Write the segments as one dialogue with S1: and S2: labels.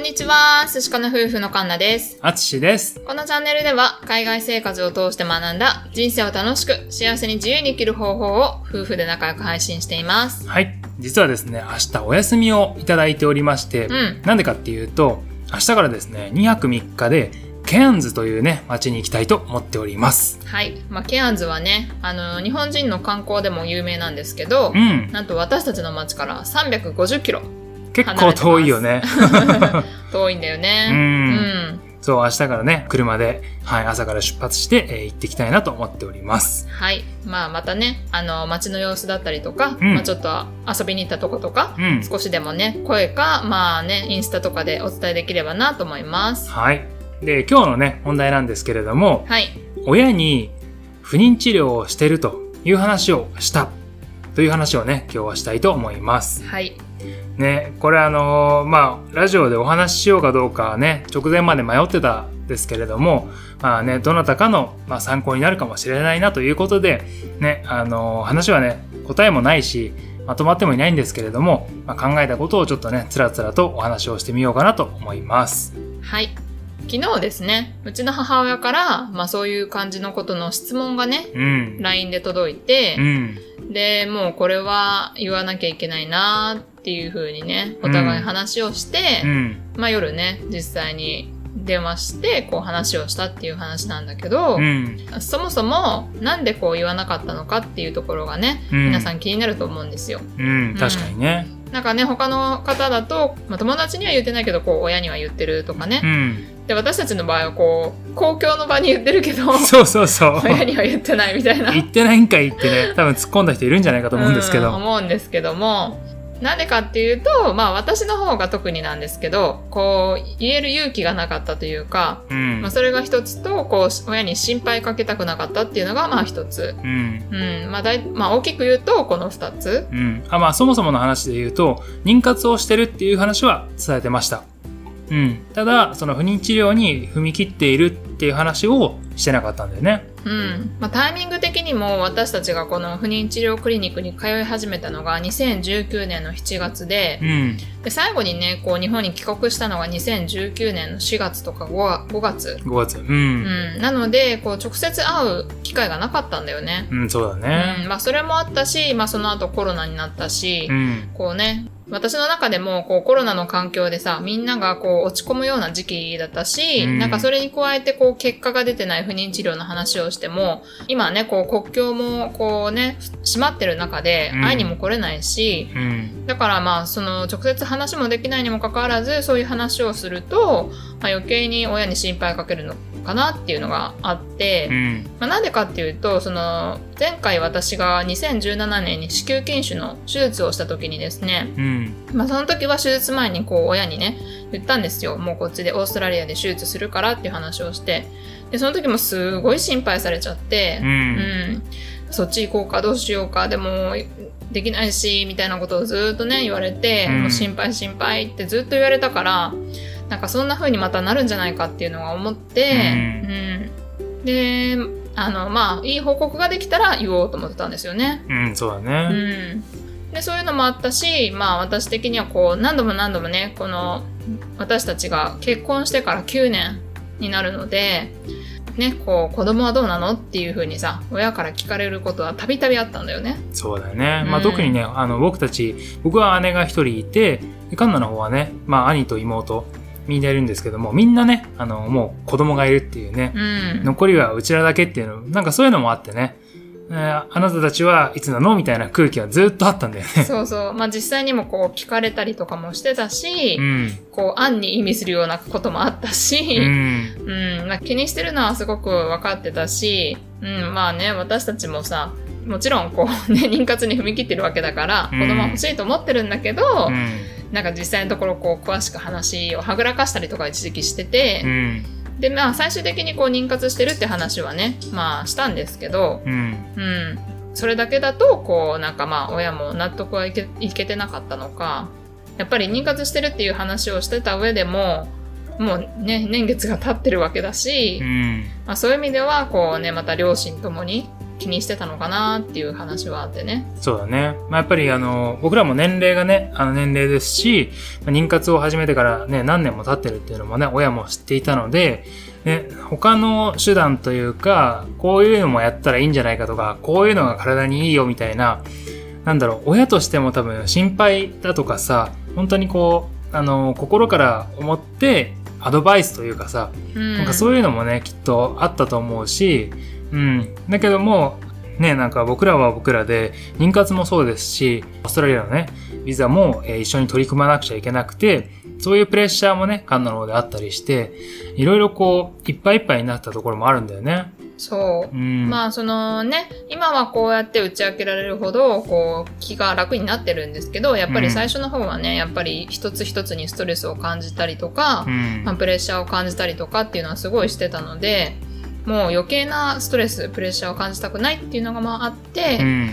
S1: んにちは、寿司かの夫婦のカンナです。
S2: あつしです。
S1: このチャンネルでは、海外生活を通して学んだ人生を楽しく幸せに自由に生きる方法を夫婦で仲良く配信しています。
S2: はい。実はですね、明日お休みをいただいておりまして、
S1: うん
S2: なんでかっていうと、明日からですね、2泊3日で、ケアンズというね、街に行きたいと思っております。
S1: はい。まあ、ケアンズはね、あの、日本人の観光でも有名なんですけど
S2: う、ん。
S1: なんと私たちの街から350キロ
S2: 結構遠いよね。
S1: 遠いんだよ
S2: う
S1: ね。
S2: ん
S1: うん。
S2: そう、明日からね、車で、はい、朝から出発して、えー行ってきたいなと思っております。
S1: はい。まあ、またね、あの、街の様子だったりとか、
S2: うん
S1: まあ、ちょっと遊びに行ったとことか、
S2: うん。
S1: 少しでもね、声か、まあね、インスタとかでお伝えできればなと思います。
S2: はい。で、今日のね、本題なんですけれども、
S1: はい。
S2: 親に不妊治療をしてるという話をしたという話をね、今日はしたいと思います。
S1: はい。
S2: ね、これあのーまあ、ラジオでお話ししようかどうかね、直前まで迷ってたんですけれども、まあね、どなたかの、まあ、参考になるかもしれないなということで、ね、あのー話はね、答えもないし、まとまってもいないんですけれども、まあ、考えたことをちょっとね、つらつらとお話をしてみようかなと思います。
S1: はい。昨日ですね、うちの母親から、まあそういう感じのことの質問がね、
S2: うん。
S1: LINE で届いて
S2: う、ん。
S1: で、もうこれは言わなきゃいけないなっていう風にね、お互い話をして、
S2: うん。
S1: まあ夜ね、実際に電話して、こう話をしたっていう話なんだけど、
S2: うん。
S1: そもそもなんでこう言わなかったのかっていうところがね、
S2: うん
S1: 皆さん気になると思うんですよ。
S2: うん。確かにね。
S1: なんかね、他の方だと、まあ、友達には言ってないけど、こう親には言ってるとかね
S2: う。ん。
S1: で、私たちの場合はこう、公共の場に言ってるけど、
S2: そうそうそう。
S1: 親には言ってないみたいな。
S2: 言ってないんかいってね、多分突っ込んだ人いるんじゃないかと思うんですけ
S1: うん
S2: ど。
S1: 思うんですけども、なんでかっていうと、まあ私の方が特になんですけど、こう、言える勇気がなかったというか、
S2: うん
S1: まあ。それが一つと、こう、親に心配かけたくなかったっていうのが、まあ一つ。
S2: うん。
S1: うん。まあ大、まあ大きく言うと、この二つ。
S2: うん。あ、まあ、そもそもの話で言うと、妊活をしてるっていう話は伝えてました。うん。ただ、その不妊治療に踏み切っているっていう話をしてなかったんだよね。
S1: うん。まあタイミング的にも私たちがこの不妊治療クリニックに通い始めたのが2019年の7月で
S2: う、ん。
S1: で、最後にね、こう日本に帰国したのが2019年の4月とか 5, 5月。
S2: 5月。う。
S1: うんん。なので、こう直接会う機会がなかったんだよね。
S2: うん、そうだね。
S1: うん。まあそれもあったし、まあその後コロナになったし、
S2: うん。
S1: こうね、私の中でもこうコロナの環境でさ、みんながこう落ち込むような時期だったし、
S2: うん
S1: なんかそれに加えてこう結果が出てない不妊治療の話をしても、今ね、こう国境もこうね、閉まってる中で
S2: うん
S1: 会いにも来れないし、
S2: うん。
S1: だからまあその直接話もできないにもかかわらず、そういう話をすると、まあ、余計に親に心配かけるのかなっていうのがあって、
S2: うん。
S1: まあ、なんでかっていうと、その、前回私が2017年に子宮筋腫の手術をした時にですね、
S2: うん。
S1: まあその時は手術前にこう親にね、言ったんですよ。もうこっちでオーストラリアで手術するからっていう話をして。で、その時もすごい心配されちゃって
S2: う、。
S1: うんん。そっち行こうか、どうしようか、でも、できないし、みたいなことをずっとね、言われて、
S2: うん
S1: もう心配心配ってずっと言われたから、なんかそんな風にまたなるんじゃないかっていうのが思って、うん。で、あの、まあ、いい報告ができたら言おうと思ってたんですよね。
S2: うん、そうだ
S1: う
S2: ね。
S1: ん。で、そういうのもあったし、まあ私的にはこう、何度も何度もね、この、私たちが結婚してから9年になるので、ね、こう、子供はどうなのっていう風にさ、親から聞かれることはたびたびあったんだよね。
S2: そうだよね。まあ、
S1: うん
S2: 特にね、あの、僕たち、僕は姉が一人いて、でカンナの方はね、まあ、兄と妹、みんないるんですけども、みんなね、あの、もう子供がいるっていうね、
S1: うん。
S2: 残りはうちらだけっていうの、なんかそういうのもあってね、えーあなたたちはいつなのみたいな空気はずっとあったんだよね。
S1: そうそう。まあ実際にもこう聞かれたりとかもしてたし、
S2: うん。
S1: こう、暗に意味するようなこともあったし、
S2: うん。
S1: うん、まあ、気にしてるのはすごく分かってたし、うん、まあね、私たちもさ、もちろんこうね、妊活に踏み切ってるわけだから、
S2: うん
S1: 子供は欲しいと思ってるんだけど、
S2: うん。
S1: なんか実際のところこう詳しく話をはぐらかしたりとか一時期してて
S2: う、ん。
S1: で、まあ最終的にこう妊活してるって話はね、まあしたんですけど、
S2: うん。
S1: うん、それだけだと、こうなんかまあ親も納得はいけいけてなかったのか、やっぱり妊活してるっていう話をしてた上でも、もうね、年月が経ってるわけだし、
S2: うん。
S1: まあ、そういう意味では、こうね、また両親ともに、気にしてたのかなっていう話はあってね。
S2: そうだね。まあ、やっぱりあの、僕らも年齢がね、あの年齢ですし、まあ妊活を始めてからね、何年も経ってるっていうのもね、親も知っていたので、ね、他の手段というか、こういうのもやったらいいんじゃないかとか、こういうのが体にいいよみたいな、なんだろう、親としても多分心配だとかさ、本当にこう、あの、心から思って、アドバイスというかさ、
S1: うん。
S2: なんかそういうのもね、きっとあったと思うし、うん。だけども、ね、なんか僕らは僕らで、妊活もそうですし、オーストラリアのね、ビザも、えー一緒に取り組まなくちゃいけなくて、そういうプレッシャーもね、カンナの方であったりして、いろいろこう、いっぱいいっぱいになったところもあるんだよね。
S1: そう
S2: う。ん。
S1: まあそのね今はこうやって打ち明けられるほどこう気が楽になってるんですけどやっぱり最初の方はねやっぱり一つ一つにストレスを感じたりとか
S2: う、ん
S1: まあ、プレッシャーを感じたりとかっていうのはすごいしてたのでもう余計なストレスプレッシャーを感じたくないっていうのがまああって、
S2: うん。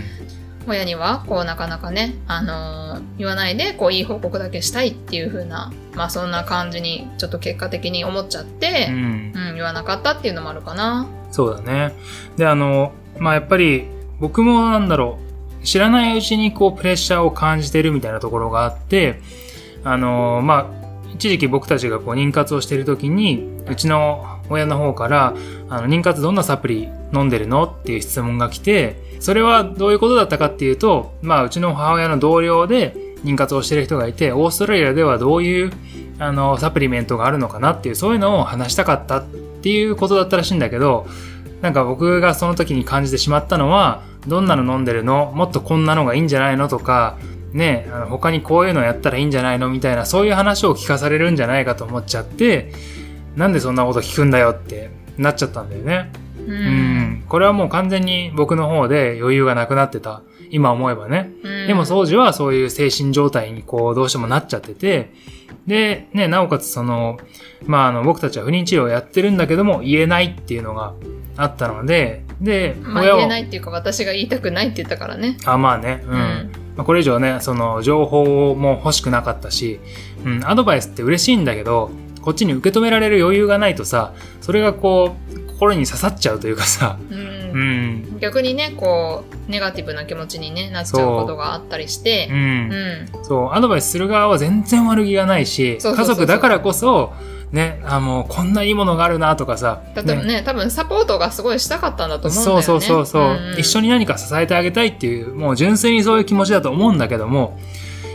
S1: 親にはこうなかなかね、あのー言わないでこういい報告だけしたいっていう風なまあそんな感じにちょっと結果的に思っちゃって
S2: う、ん。
S1: うん言わなかったっていうのもあるかな。
S2: そうだね。で、あの、まあ、やっぱり、僕もなんだろう、知らないうちにこう、プレッシャーを感じてるみたいなところがあって、あの、まあ、一時期僕たちがこう、妊活をしている時に、うちの親の方から、あの、妊活どんなサプリ飲んでるの？っていう質問が来て、それはどういうことだったかっていうと、まあ、うちの母親の同僚で妊活をしてる人がいて、オーストラリアではどういう、あの、サプリメントがあるのかなっていう、そういうのを話したかったっていうことだったらしいんだけど、なんか僕がその時に感じてしまったのは、どんなの飲んでるの？もっとこんなのがいいんじゃないの？とか、ね、あの他にこういうのやったらいいんじゃないの？みたいな、そういう話を聞かされるんじゃないかと思っちゃって、なんでそんなこと聞くんだよってなっちゃったんだよね。
S1: う
S2: うん。これはもう完全に僕の方で余裕がなくなってた。今思えばね。
S1: うん
S2: でも当時はそういう精神状態にこうどうしてもなっちゃってて、で、ね、なおかつその、まああの僕たちは不妊治療をやってるんだけども言えないっていうのがあったので、で、
S1: まあ言えないっていうか私が言いたくないって言ったからね。
S2: あ、まあね、うん。
S1: うん
S2: まあ、これ以上ね、その情報も欲しくなかったし、うん、アドバイスって嬉しいんだけど、こっちに受け止められる余裕がないとさ、それがこう、心に刺さっちゃうというかさ、
S1: うん。
S2: うん、
S1: 逆にねこうネガティブな気持ちに、ね、なっちゃうことがあったりして。
S2: そう、アドバイスする側は全然悪気がないし、家族だからこそ、ね、あ、もうこんないいものがあるなとかさ、
S1: 例えばね多分サポートがすごいしたかったんだと思うんだよね。
S2: そうそうそうそう、
S1: んん。
S2: 一緒に何か支えてあげたいっていう、もう純粋にそういう気持ちだと思うんだけども、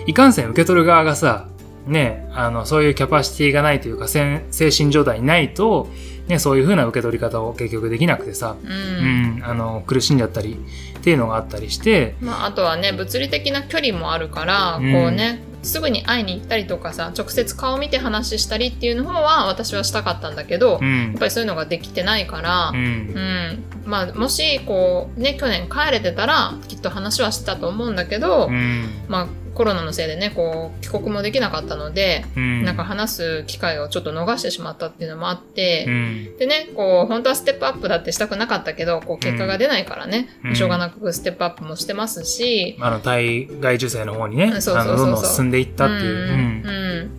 S2: いかんせん受け取る側がさ、ね、あの、そういうキャパシティがないというか、精神状態にないと、ね、そういう風な受け取り方を結局できなくてさ、
S1: う
S2: うん。ん、あの、苦しんじゃったりっていうのがあったりして、
S1: まあ、あとはね物理的な距離もあるから、
S2: うん。
S1: こうねすぐに会いに行ったりとかさ直接顔見て話したりっていうのは私はしたかったんだけど、
S2: う
S1: やっ
S2: ん、
S1: ぱりそういうのができてないから、
S2: う
S1: うん。
S2: ん、
S1: まあ、もしこうね去年帰れてたらきっと話はしてたと思うんだけど、
S2: うん、
S1: まあ、コロナのせいでねこう帰国もできなかったので、
S2: うん、
S1: なんか話す機会をちょっと逃してしまったっていうのもあって、
S2: うん、
S1: でね、こう、本当はステップアップだってしたくなかったけど、こう、結果が出ないからね、
S2: うん。
S1: しょうがなくステップアップもしてますし、
S2: あの、対外受精の方にね、どんどん進んでいったっていう。
S1: うんうん。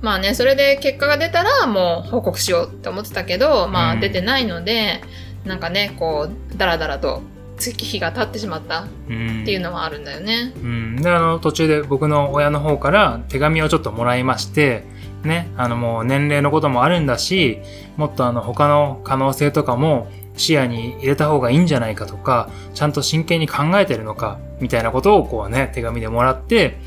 S1: まあね、それで結果が出たらもう報告しようって思ってたけど、まあ
S2: うん。
S1: 出てないので、なんかね、こう、だらだらと月日が経ってしまったっ
S2: うん
S1: ていうのはあるんだよね。
S2: うん。で、あの、途中で僕の親の方から手紙をちょっともらいまして、ね、あの、もう年齢のこともあるんだし、もっとあの、他の可能性とかも視野に入れた方がいいんじゃないかとか、ちゃんと真剣に考えてるのか、みたいなことをこうね、手紙でもらって、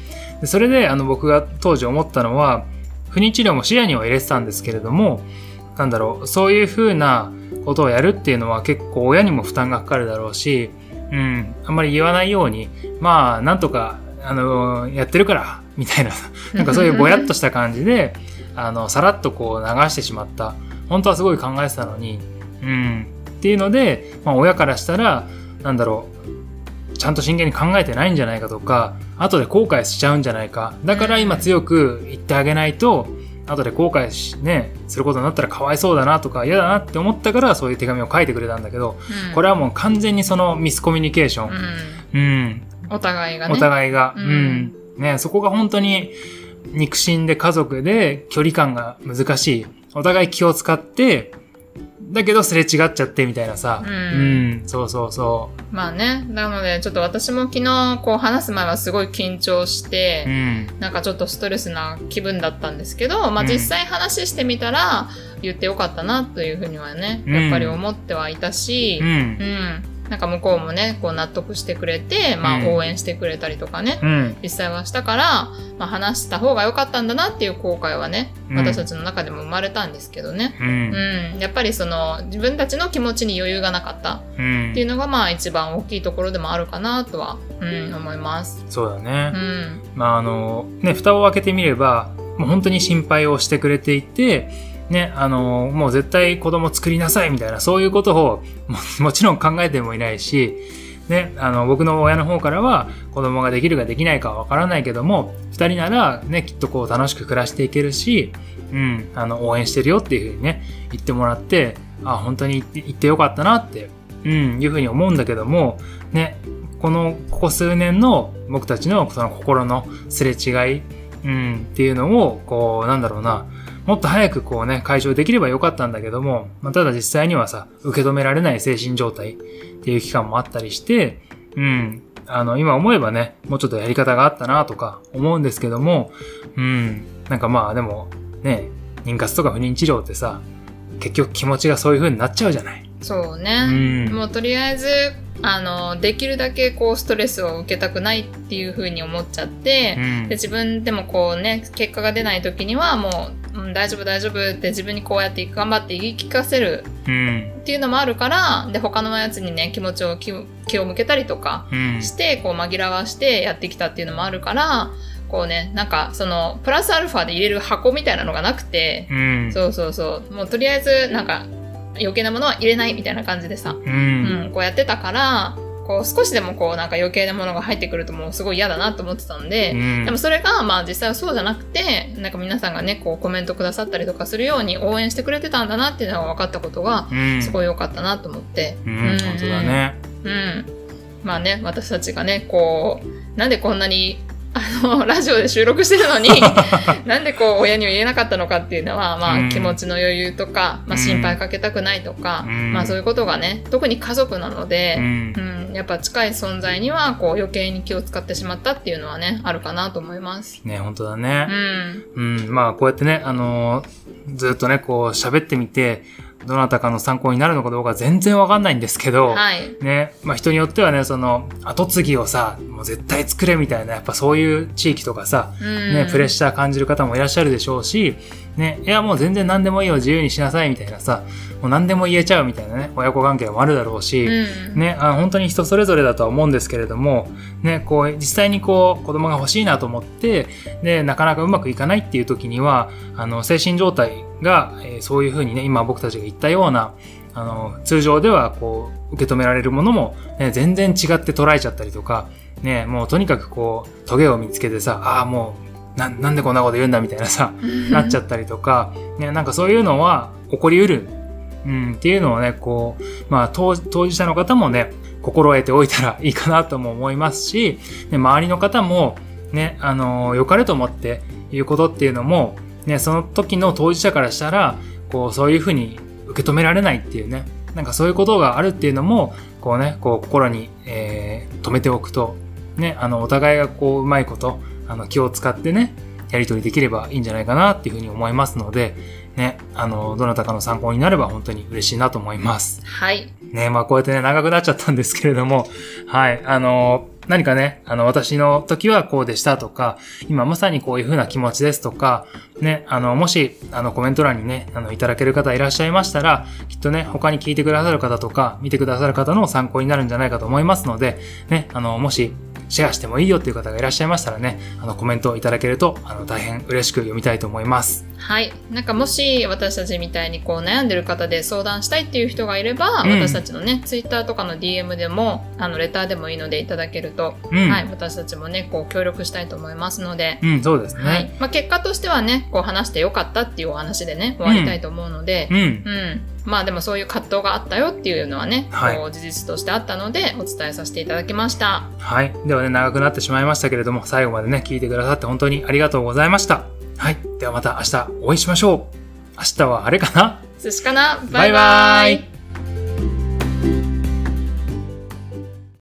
S2: でそれであの、僕が当時思ったのは、不妊治療も視野には入れてたんですけれども、なんだろう、そういう風なことをやるっていうのは結構親にも負担がかかるだろうし、うん、あんまり言わないように、まあ、なんとか、あの、やってるから、みたいな、なんかそういうぼやっとした感じで、あの、さらっとこう流してしまった。本当はすごい考えてたのに、うん、っていうので、まあ、親からしたら、なんだろう、ちゃんと真剣に考えてないんじゃないかとか、後で後悔しちゃうんじゃないか。だから今強く言ってあげないと、後で後悔し、ね、することになったらかわいそうだなとか嫌だなって思ったからそういう手紙を書いてくれたんだけど、
S1: うん
S2: これはもう完全にそのミスコミュニケーション。
S1: うん
S2: うん。
S1: お互いがね。
S2: お互いが。
S1: う
S2: うんん。ね、そこが本当に肉親で家族で距離感が難しい。お互い気を使って、だけどすれ違っちゃってみたいなさ。
S1: うん
S2: うん、そうそうそ
S1: まあね。なので、ちょっと私も昨日、こう話す前はすごい緊張し
S2: う。う
S1: て、
S2: ん。
S1: なんかちょっとストレスな気分だったんですけど、まあ
S2: うん
S1: 実際話してみたら、言ってよかったなというふうにはね、
S2: うん
S1: やっぱり思ってはいたし、
S2: う。
S1: うんん。なんか向こうもね、こう納得してくれて、ま
S2: うん
S1: あ応援してくれたりとかね、
S2: うん。
S1: 実際はしたから、まあ話した方が良かったんだなっていう後悔はね、
S2: うん
S1: 私たちの中でも生まれたんですけどね。
S2: う。
S1: うんん。やっぱりその、自分たちの気持ちに余裕がなかった
S2: うん
S1: っていうのがまあ一番大きいところでもあるかなとは、うん、思います。
S2: そうだね。
S1: うん。
S2: まああの、ね、蓋を開けてみれば、もう本当に心配をしてくれていて、ね、あの、もう絶対子供作りなさいみたいな、そういうことをもちろん考えてもいないし、ね、あの、僕の親の方からは子供ができるかできないかはわからないけども、二人ならね、きっとこう楽しく暮らしていけるし、うん、あの、応援してるよっていうふうにね、言ってもらって、あ、本当に言って言ってよかったなって、うん、いうふうに思うんだけども、ね、この、ここ数年の僕たちのその心のすれ違い、うん、っていうのを、こう、なんだろうな、もっと早くこうね、解消できればよかったんだけども、まあ、ただ実際にはさ、受け止められない精神状態っていう期間もあったりして、うん、あの、今思えばね、もうちょっとやり方があったなとか思うんですけども、うん、なんかまあでも、ね、妊活とか不妊治療ってさ、結局気持ちがそういう風になっちゃうじゃない。
S1: そう
S2: う
S1: ね。
S2: ん。
S1: もうとりあえず、あの、できるだけこうストレスを受けたくないっていう風に思っちゃって、
S2: うん
S1: で自分でもこうね、結果が出ない時にはもう、うん、大丈夫大丈夫って自分にこうやって頑張って言い聞かせる
S2: うん。
S1: っていうのもあるから、で、他のやつにね、気持ちを気を向けたりとか
S2: うん。
S1: して、こう紛らわしてやってきたっていうのもあるから、こうね、なんかその、プラスアルファで入れる箱みたいなのがなくて、
S2: うん。
S1: そうそうそう。もうとりあえず、なんか、余計なものは入れないみたいな感じでさ、
S2: う。
S1: うんん、こうやってたから、こう少しでもこうなんか余計なものが入ってくるともうすごい嫌だなと思ってたんで、
S2: うん
S1: でもそれがまあ実際はそうじゃなくて、なんか皆さんがね、こうコメントくださったりとかするように応援してくれてたんだなっていうのが分かったことが、
S2: うん。
S1: すごい良かったなと思って。
S2: うん、本当だ。ね。
S1: うん。まあね、私たちがね、こう、なんでこんなに、あの、ラジオで収録してるのに、なんでこう、親には言えなかったのかっていうのは、まあ、
S2: うん
S1: 気持ちの余裕とか、まあ、
S2: うん
S1: 心配かけたくないとか、
S2: うん
S1: まあ、そういうことがね、特に家族なの
S2: う
S1: で、
S2: ん
S1: う。ん、やっぱ近い存在には、こう、余計に気を使ってしまったっていうのはね、あるかなと思います。
S2: ね、本当だ
S1: う
S2: ね。
S1: ん。
S2: うん。まあ、こうやってね、あのーずっとね、こう喋ってみて、どなたかの参考になるのかどうか全然わかんないんですけど、
S1: はい。
S2: ね、まあ人によってはね、その、後継ぎをさ、もう絶対作れみたいな、やっぱそういう地域とかさ、
S1: うん。
S2: ね、プレッシャー感じる方もいらっしゃるでしょうし、ね、いやもう全然何でもいいよ、自由にしなさいみたいなさ、もう何でも言えちゃうみたいなね、親子関係もあるだろうし、
S1: うん。
S2: ね、あ本当に人それぞれだとは思うんですけれども、ね、こう、実際にこう、子供が欲しいなと思って、で、なかなかうまくいかないっていう時には、あの、精神状態が、えーそういうふうにね、今僕たちが言ったような、あの、通常ではこう、受け止められるものも、ね、全然違って捉えちゃったりとか、ね、もうとにかくこう、トゲを見つけてさ、ああ、もう、な、なんでこんなこと言うんだみたいなさ、なっちゃったりとか、ね、なんかそういうのは起こりうる。うん、っていうのをね、こう、まあ当、当事者の方もね、心得ておいたらいいかなとも思いますし、ね、周りの方も、ね、あの、良かれと思って言うことっていうのも、ね、その時の当事者からしたら、こう、そういうふうに受け止められないっていうね、なんかそういうことがあるっていうのも、こうね、こう、心に、えー、止めておくと、ね、あの、お互いがこう、うまいこと、あの、気を使ってね、やり取りできればいいんじゃないかなっていうふうに思いますので、ね、あの、どなたかの参考になれば本当に嬉しいなと思います。
S1: はい。
S2: ね、まあこうやってね、長くなっちゃったんですけれども、はい、あの、何かね、あの、私の時はこうでしたとか、今まさにこういう風な気持ちですとか、ね、あの、もし、あの、コメント欄にね、あの、いただける方いらっしゃいましたら、きっとね、他に聞いてくださる方とか、見てくださる方の参考になるんじゃないかと思いますので、ね、あの、もし、シェアしてもいいよっていう方がいらっしゃいましたらね、あの、コメントをいただけると、あの、大変嬉しく読みたいと思います。
S1: はい。なんかもし私たちみたいにこう悩んでる方で相談したいっていう人がいれば、
S2: うん
S1: 私たちのね、ツイッターとかの DM でも、あの、レターでもいいのでいただけると、
S2: うん。
S1: はい。私たちもね、こう協力したいと思いますので、
S2: うん、そうですね。
S1: はい。まあ、結果としてはね、こう話してよかったっていうお話でね、終わりたいと思うので、
S2: うん。
S1: うん。まあでもそういう葛藤があったよっていうのはね、
S2: はい
S1: こう事実としてあったのでお伝えさせていただきました。
S2: はい。ではね、長くなってしまいましたけれども、最後までね、聞いてくださって本当にありがとうございました。はい。ではまた明日お会いしましょう。明日はあれかな？
S1: 寿司かな？バイバイ
S2: バイバイ